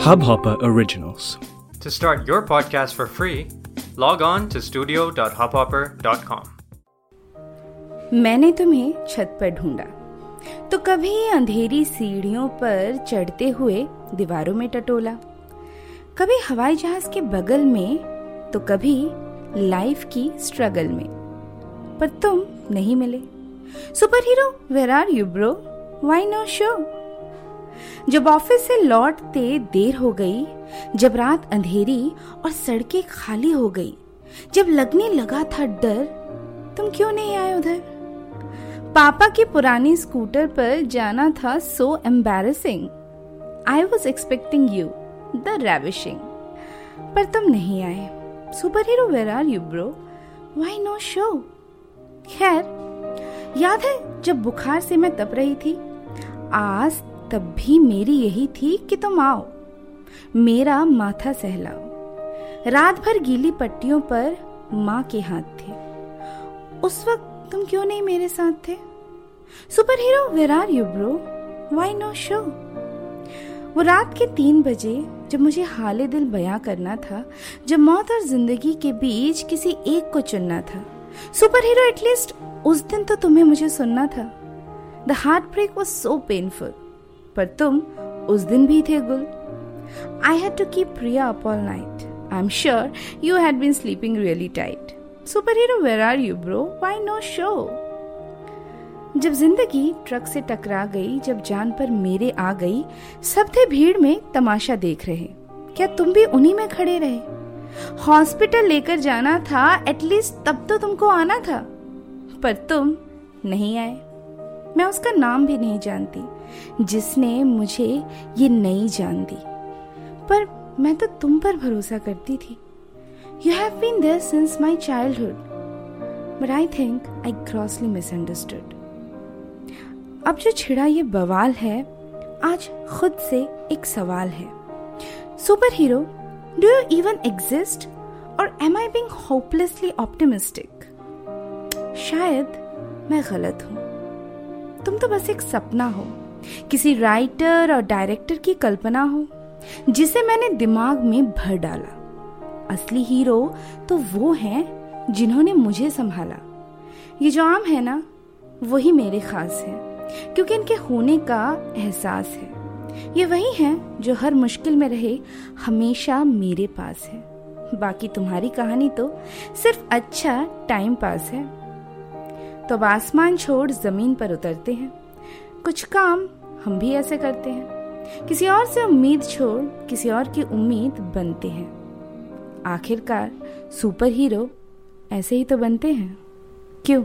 Hubhopper Originals. To start your podcast for free, log on to studio.hubhopper.com. मैंने तुम्हें छत पर ढूंढा। तो कभी अंधेरी सीढ़ियों पर चढ़ते हुए दीवारों में टटोला। कभी हवाई जहाज़ के बगल में तो कभी लाइफ की स्ट्रगल में। पर तुम नहीं मिले। Super hero where are you bro why no show जब ऑफ़िस से लौटते देर हो गई, जब रात अंधेरी और सड़कें खाली हो गई, जब लगने लगा था डर, तुम क्यों नहीं आए उधर? पापा की पुरानी स्कूटर पर जाना था so embarrassing I was expecting you the ravishing पर तुम नहीं आए। Super hero where are you bro why no show खैर, याद है जब बुखार से मैं तप रही थी? आज तब भी मेरी यही थी कि तुम आओ। मेरा माथा सहलाओ। रात भर गीली पट्टियों पर माँ के हाथ थे। उस वक्त तुम क्यों नहीं मेरे साथ थे? Super hero where are you bro why no show वो रात के तीन बजे जब मुझे हाले दिल बयां करना था, जब मौत और ज़िंदगी के बीच किसी एक को चुनना था। सुपर हीरो एटलीस्ट उस दिन तो तुम्हें मुझे सुनना था। The heart break was so painful पर तुम उस दिन भी थे गुल। I had to keep Priya up all night I am sure you had been sleeping really tight super hero where are you bro why no show जब ज़िंदगी truck से टकरा गई, जब जान पर मेरे आ गई, सब थे भीड़ में तमाशा देख रहे। क्या तुम भी उन्हीं में खड़े रहे? हॉस्पिटल लेकर जाना था एटलीस्ट तब तो तुमको आना था। पर तुम नहीं आए। मैं उसका नाम भी नहीं जानती, जिसने मुझे ये नई जान दी पर मैं तो तुम पर भरोसा करती थी। You have been there since my childhood but I think I grossly misunderstood अब जो छिड़ा ये बवाल है, आज खुद से एक सवाल है। Super hero do you even exist और am I being hopelessly optimistic शायद मैं गलत हूँ। तुम तो बस एक सपना हो, किसी राइटर और डायरेक्टर की कल्पना हो, जिसे मैंने दिमाग में भर डाला। असली हीरो तो वो हैं जिन्होंने मुझे संभाला। ये जो आम है ना, वही मेरे खास है, क्योंकि इनके होने का एहसास है। ये वही हैं जो हर मुश्किल में रहे, हमेशा मेरे पास है। बाकी तुम्हारी कहानी तो सिर्फ़ अच्छा टाइम पास है। तो अब आसमान छोड़ ज़मीन पर उतरते हैं। कुछ काम हम भी ऐसे करते हैं। किसी और से उम्मीद छोड़ किसी और की उम्मीद बनते हैं। आखिरकार सुपर हीरो ऐसे ही तो बनते हैं। क्यों?